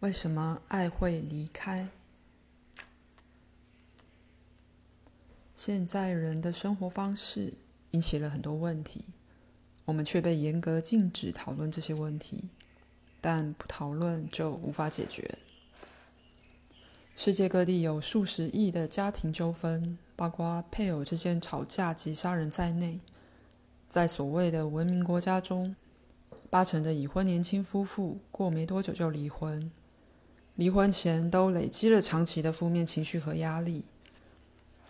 为什么爱会离开？现在人的生活方式引起了很多问题，我们却被严格禁止讨论这些问题，但不讨论就无法解决。世界各地有数十亿的家庭纠纷，包括配偶之间吵架及杀人在内。在所谓的文明国家中，八成的已婚年轻夫妇过没多久就离婚。离婚前都累积了长期的负面情绪和压力，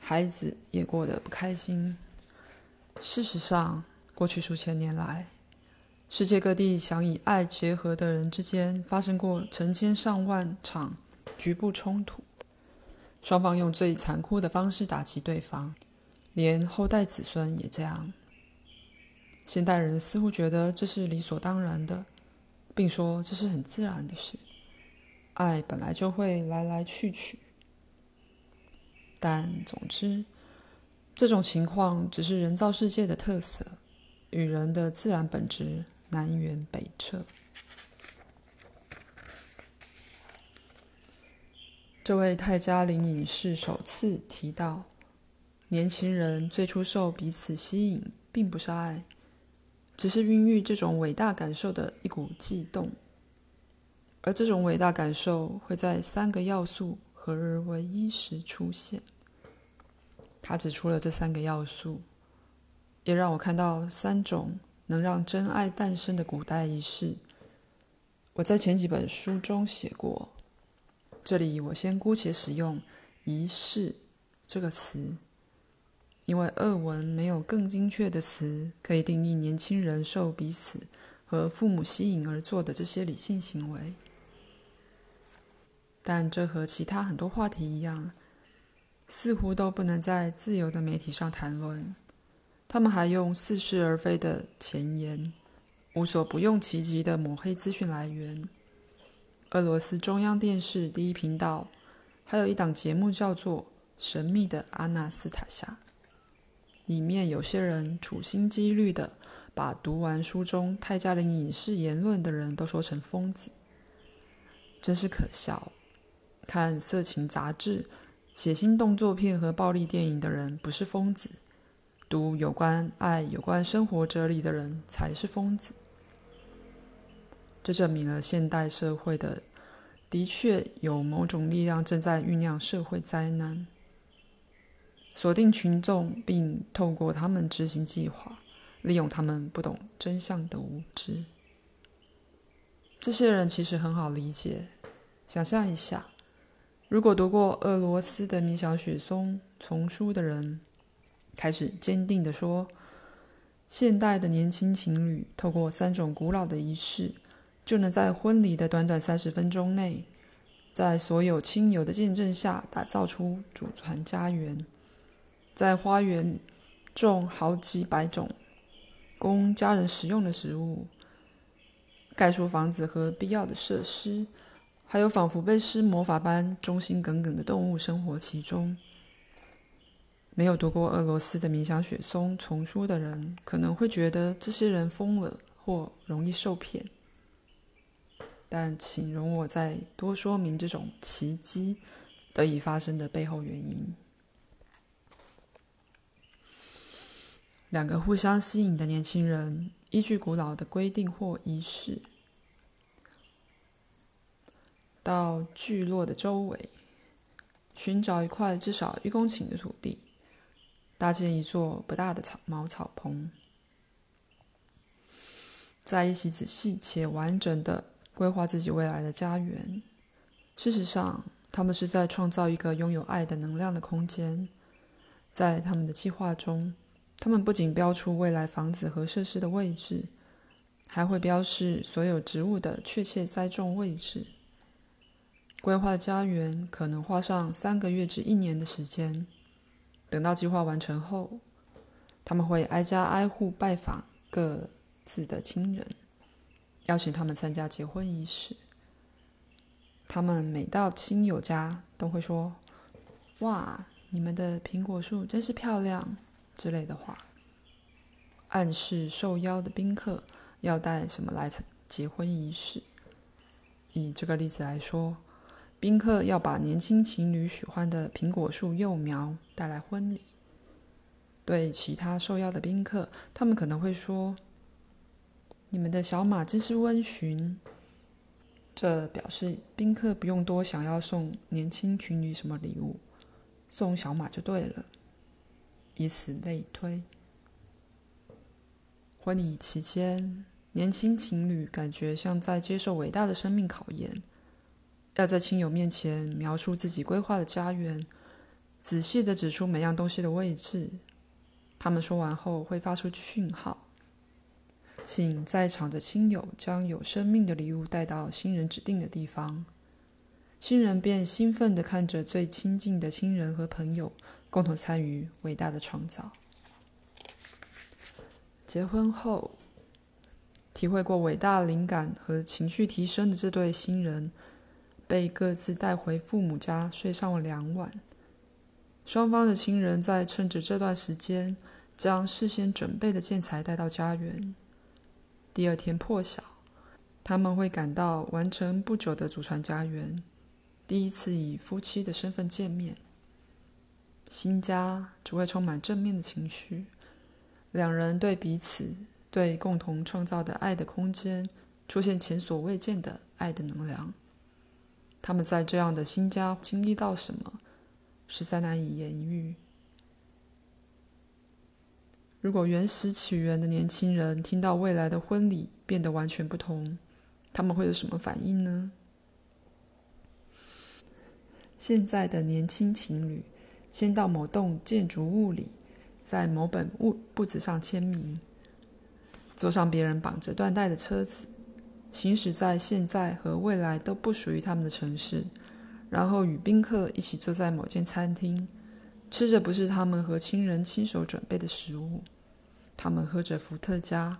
孩子也过得不开心。事实上，过去数千年来，世界各地想以爱结合的人之间发生过成千上万场局部冲突，双方用最残酷的方式打击对方，连后代子孙也这样。现代人似乎觉得这是理所当然的，并说这是很自然的事。爱本来就会来来去去，但总之，这种情况只是人造世界的特色，与人的自然本质南辕北辙。这位泰加林隐士首次提到，年轻人最初受彼此吸引，并不是爱，只是孕育这种伟大感受的一股悸动。而这种伟大感受会在三个要素合而为一时出现。他指出了这三个要素，也让我看到三种能让真爱诞生的古代仪式。我在前几本书中写过，这里我先姑且使用“仪式”这个词，因为俄文没有更精确的词可以定义年轻人受彼此和父母吸引而做的这些理性行为。但这和其他很多话题一样，似乎都不能在自由的媒体上谈论。他们还用似是而非的前言，无所不用其极的抹黑资讯来源。俄罗斯中央电视第一频道还有一档节目叫做《神秘的阿纳斯塔夏》，里面有些人处心积虑的把读完书中泰加林影视言论的人都说成疯子，真是可笑。看色情杂志、血腥动作片和暴力电影的人不是疯子，读有关爱、有关生活哲理的人才是疯子。这证明了现代社会的的确有某种力量正在酝酿社会灾难，锁定群众，并透过他们执行计划，利用他们不懂真相的无知。这些人其实很好理解，想象一下。如果读过俄罗斯的米小雪松丛书的人，开始坚定地说，现代的年轻情侣透过三种古老的仪式，就能在婚礼的短短三十分钟内，在所有亲友的见证下，打造出祖传家园，在花园种好几百种供家人食用的食物，盖出房子和必要的设施。还有仿佛被施魔法般忠心耿耿的动物生活其中。没有读过俄罗斯的冥想雪松丛书的人，可能会觉得这些人疯了或容易受骗。但请容我再多说明这种奇迹得以发生的背后原因：两个互相吸引的年轻人，依据古老的规定或仪式。到聚落的周围，寻找一块至少一公顷的土地，搭建一座不大的草茅草棚，在一起仔细且完整的规划自己未来的家园。事实上，他们是在创造一个拥有爱的能量的空间。在他们的计划中，他们不仅标出未来房子和设施的位置，还会标示所有植物的确切栽种位置。规划家园可能花上三个月至一年的时间。等到计划完成后，他们会挨家挨户拜访各自的亲人，邀请他们参加结婚仪式。他们每到亲友家都会说：“哇，你们的苹果树真是漂亮”之类的话，暗示受邀的宾客要带什么来结婚仪式。以这个例子来说，宾客要把年轻情侣喜欢的苹果树幼苗带来婚礼。对其他受邀的宾客，他们可能会说：“你们的小马真是温驯。”这表示宾客不用多想要送年轻情侣什么礼物，送小马就对了。以此类推。婚礼期间，年轻情侣感觉像在接受伟大的生命考验，要在亲友面前描述自己规划的家园，仔细地指出每样东西的位置。他们说完后会发出讯号。请在场的亲友将有生命的礼物带到新人指定的地方，新人便兴奋地看着最亲近的亲人和朋友共同参与伟大的创造。结婚后，体会过伟大灵感和情绪提升的这对新人，被各自带回父母家睡上了两晚。双方的亲人在趁着这段时间，将事先准备的建材带到家园。第二天破晓，他们会赶到完成不久的祖传家园，第一次以夫妻的身份见面。新家只会充满正面的情绪，两人对彼此、对共同创造的爱的空间，出现前所未见的爱的能量。他们在这样的新家经历到什么，实在难以言喻。如果原始起源的年轻人听到未来的婚礼变得完全不同，他们会有什么反应呢？现在的年轻情侣先到某栋建筑物里，在某本物簿子上签名，坐上别人绑着缎带的车子，行驶在现在和未来都不属于他们的城市，然后与宾客一起坐在某间餐厅。吃着不是他们和亲人亲手准备的食物，他们喝着伏特加，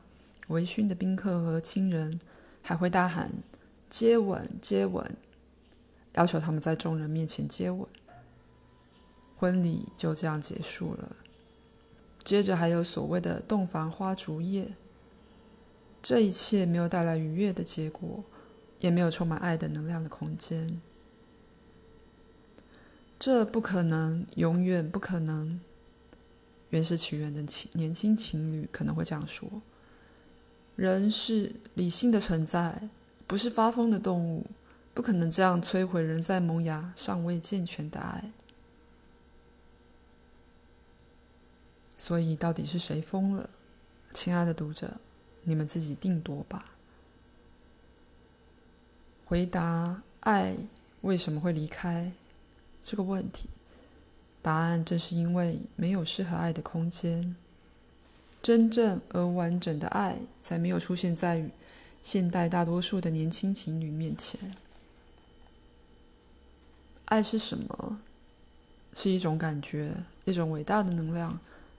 微醺的宾客和亲人还会大喊“接吻，接吻”，要求他们在众人面前接吻。婚礼就这样结束了。接着还有所谓的洞房花烛夜，这一切没有带来愉悦的结果，也没有充满爱的能量的空间。这不可能，永远不可能。原始起源的情年轻情侣可能会这样说：“人是理性的存在，不是发疯的动物，不可能这样摧毁人在萌芽尚未健全的爱。”所以，到底是谁疯了？亲爱的读者，你们自己定夺吧。回答：爱为什么会离开？这个问题，答案正是因为没有适合爱的空间。真正而完整的爱，才没有出现在现代大多数的年轻情侣面前。爱是什么？是一种感觉，一种伟大的能量，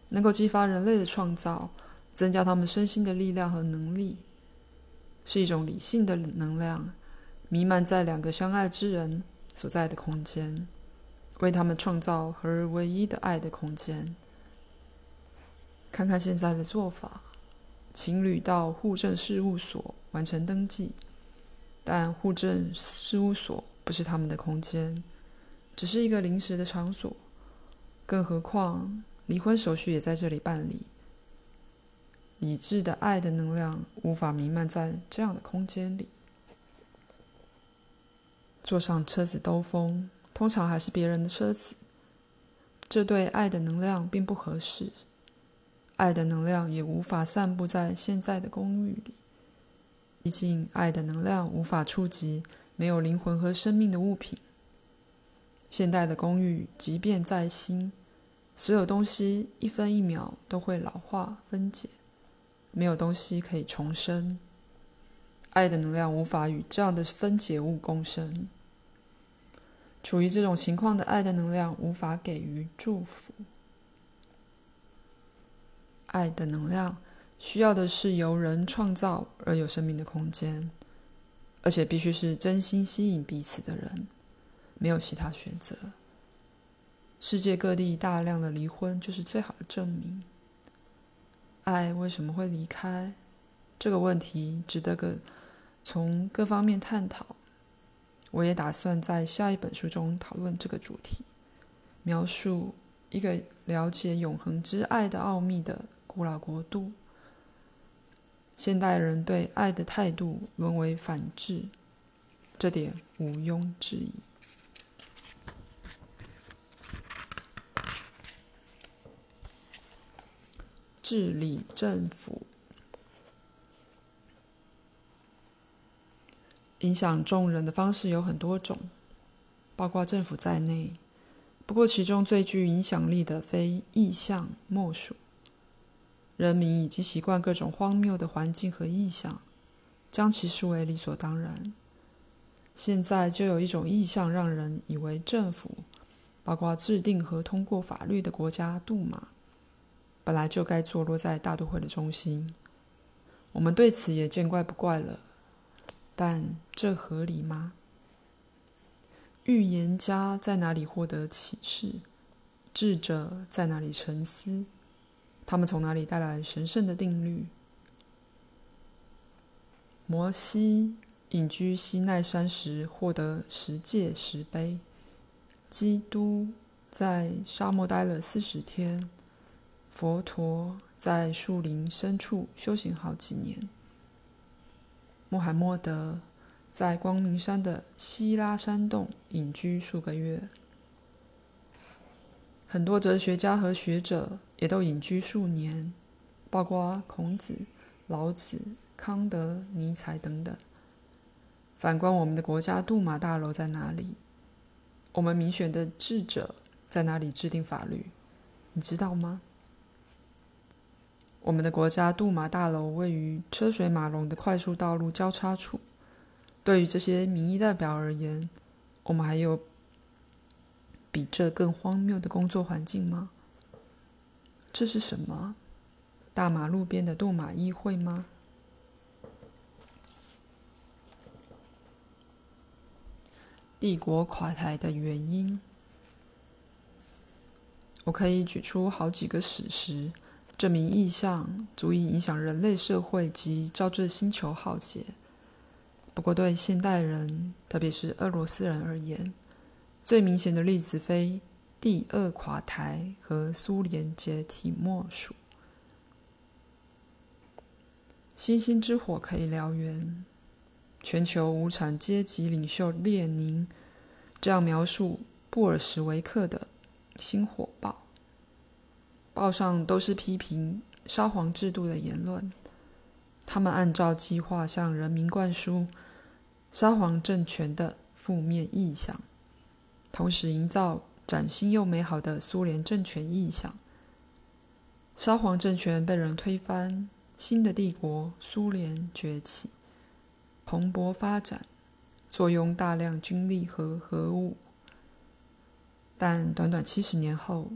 能够激发人类的创造，增加他们身心的力量和能力。是一种理性的能量，弥漫在两个相爱之人所在的空间。为他们创造合而为一的爱的空间。看看现在的做法：情侣到户政事务所完成登记，但户政事务所不是他们的空间，只是一个临时的场所。更何况，离婚手续也在这里办理。理智的爱的能量无法弥漫在这样的空间里。坐上车子兜风。通常还是别人的车子，这对爱的能量并不合适。爱的能量也无法散布在现在的公寓里，毕竟爱的能量无法触及没有灵魂和生命的物品。现代的公寓即便再新，所有东西一分一秒都会老化分解，没有东西可以重生。爱的能量无法与这样的分解物共生。处于这种情况的爱的能量无法给予祝福。爱的能量需要的是由人创造而有生命的空间，而且必须是真心吸引彼此的人，没有其他选择。世界各地大量的离婚就是最好的证明。爱为什么会离开？这个问题值得个从各方面探讨，我也打算在下一本书中讨论这个主题，描述一个了解永恒之爱的奥秘的古老国度。现代人对爱的态度沦为反智，这点毋庸置疑。治理政府。影响众人的方式有很多种，包括政府在内。不过，其中最具影响力的非意象莫属。人民已经习惯各种荒谬的环境和意象，将其视为理所当然。现在就有一种意象，让人以为政府，包括制定和通过法律的国家杜马，本来就该坐落在大都会的中心。我们对此也见怪不怪了。但这合理吗？预言家在哪里获得启示？智者在哪里沉思？他们从哪里带来神圣的定律？摩西隐居西奈山时获得十诫十碑。基督在沙漠待了四十天。佛陀在树林深处修行好几年。穆罕默德在光明山的希拉山洞隐居数个月，很多哲学家和学者也都隐居数年，包括孔子、老子、康德、尼采等等。反观我们的国家杜马大楼在哪里？我们民选的智者在哪里制定法律？你知道吗？我们的国家杜马大楼位于车水马龙的快速道路交叉处。对于这些民意代表而言，我们还有比这更荒谬的工作环境吗？这是什么？大马路边的杜马议会吗？帝国垮台的原因，我可以举出好几个史实。这名意象足以影响人类社会及招致星球浩劫。不过，对现代人，特别是俄罗斯人而言，最明显的例子非第二垮台和苏联解体莫属。星星之火可以燎原。全球无产阶级领袖列宁这样描述布尔什维克的《星火报》。上都是批评沙皇制度的言论，他们按照计划向人民灌输沙皇政权的负面意象，同时营造崭新又美好的苏联政权意象。沙皇政权被人推翻，新的帝国苏联崛起，蓬勃发展，坐拥大量军力和核武。但短短七十年后，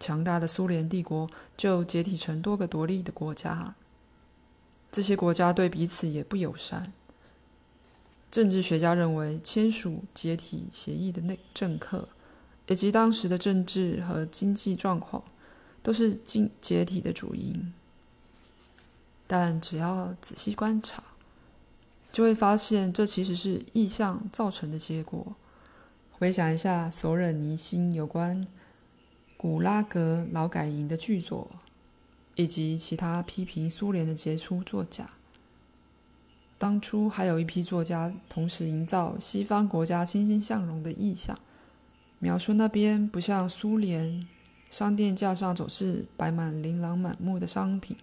强大的苏联帝国就解体成多个独立的国家，这些国家对彼此也不友善。政治学家认为，签署解体协议的那政客，以及当时的政治和经济状况，都是经解体的主因。但只要仔细观察，就会发现这其实是意向造成的结果。回想一下索尔尼辛有关。古拉格劳改营的剧作，以及其他批评苏联的杰出作家。当初还有一批作家同时营造西方国家欣欣向荣的意象，描述那边不像苏联，商店架上总是摆满琳琅满目的商品，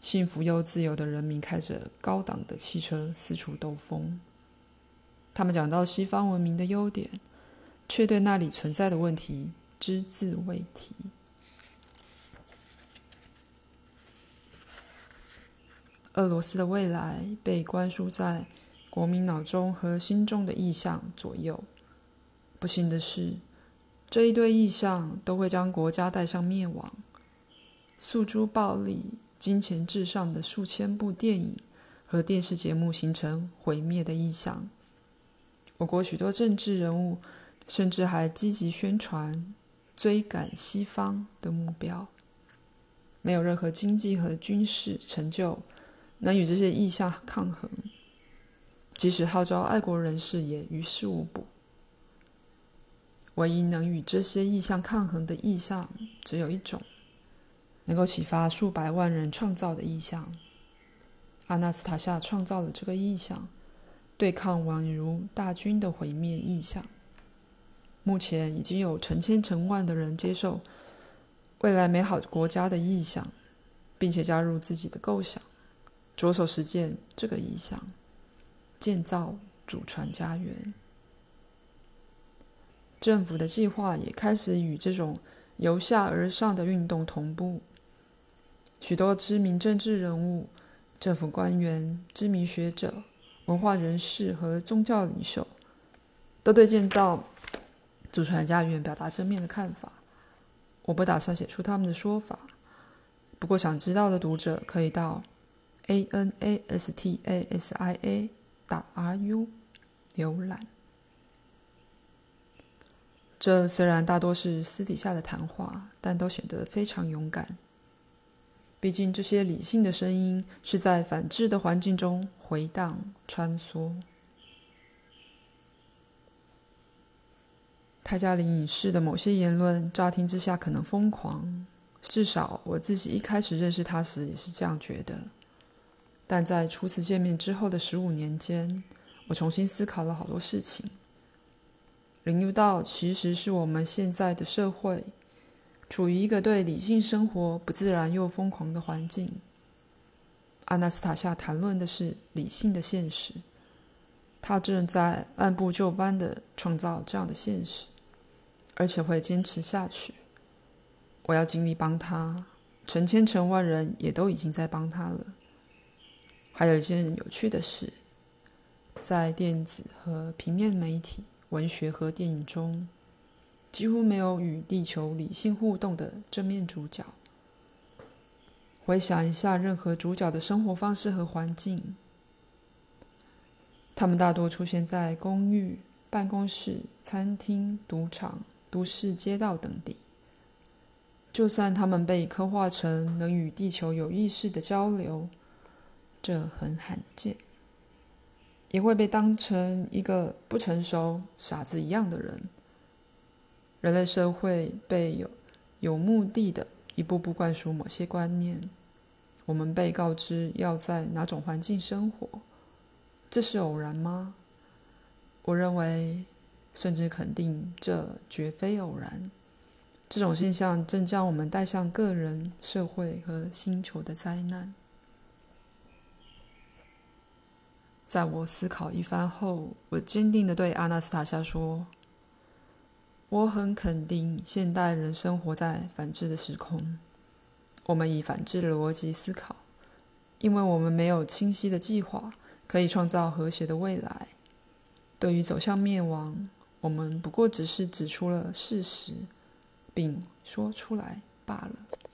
幸福又自由的人民开着高档的汽车四处兜风。他们讲到西方文明的优点，却对那里存在的问题。只字未提。俄罗斯的未来被灌输在国民脑中和心中的意象左右。不幸的是，这一堆意象都会将国家带向灭亡。诉诸暴力、金钱至上的数千部电影和电视节目形成毁灭的意象。我国许多政治人物甚至还积极宣传。追赶西方的目标，没有任何经济和军事成就能与这些意象抗衡。即使号召爱国人士也于事无补。唯一能与这些意象抗衡的意象，只有一种，能够启发数百万人创造的意象。阿纳斯塔夏创造了这个意象，对抗宛如大军的毁灭意象。目前已经有成千成万的人接受未来美好国家的意向，并且加入自己的构想，着手实践这个意向，建造祖传家园。政府的计划也开始与这种由下而上的运动同步。许多知名政治人物、政府官员、知名学者、文化人士和宗教领袖，都对建造祖传家园表达正面的看法。我不打算写出他们的说法，不过想知道的读者可以到 a n a s t a s i a 打 r u 浏览。这虽然大多是私底下的谈话，但都显得非常勇敢。毕竟，这些理性的声音是在反智的环境中回荡穿梭。泰加林隐士的某些言论，乍听之下可能疯狂，至少我自己一开始认识他时也是这样觉得。但在初次见面之后的十五年间，我重新思考了好多事情，领悟到其实是我们现在的社会处于一个对理性生活不自然又疯狂的环境。阿纳斯塔夏谈论的是理性的现实，他正在按部就班地创造这样的现实。而且会坚持下去。我要尽力帮他，成千成万人也都已经在帮他了。还有一件有趣的事，在电子和平面媒体、文学和电影中，几乎没有与地球理性互动的正面主角。回想一下，任何主角的生活方式和环境，他们大多出现在公寓、办公室、餐厅、赌场。都市街道等地，就算他们被刻画成能与地球有意识的交流，这很罕见，也会被当成一个不成熟、傻子一样的人。人类社会被有有目的的一步步灌输某些观念，我们被告知要在哪种环境生活，这是偶然吗？我认为。甚至肯定，这绝非偶然。这种现象正将我们带向个人、社会和星球的灾难。在我思考一番后，我坚定地对阿纳斯塔夏说：“我很肯定，现代人生活在反智的时空。我们以反智的逻辑思考，因为我们没有清晰的计划可以创造和谐的未来。对于走向灭亡。”我们不过只是指出了事实，并说出来罢了。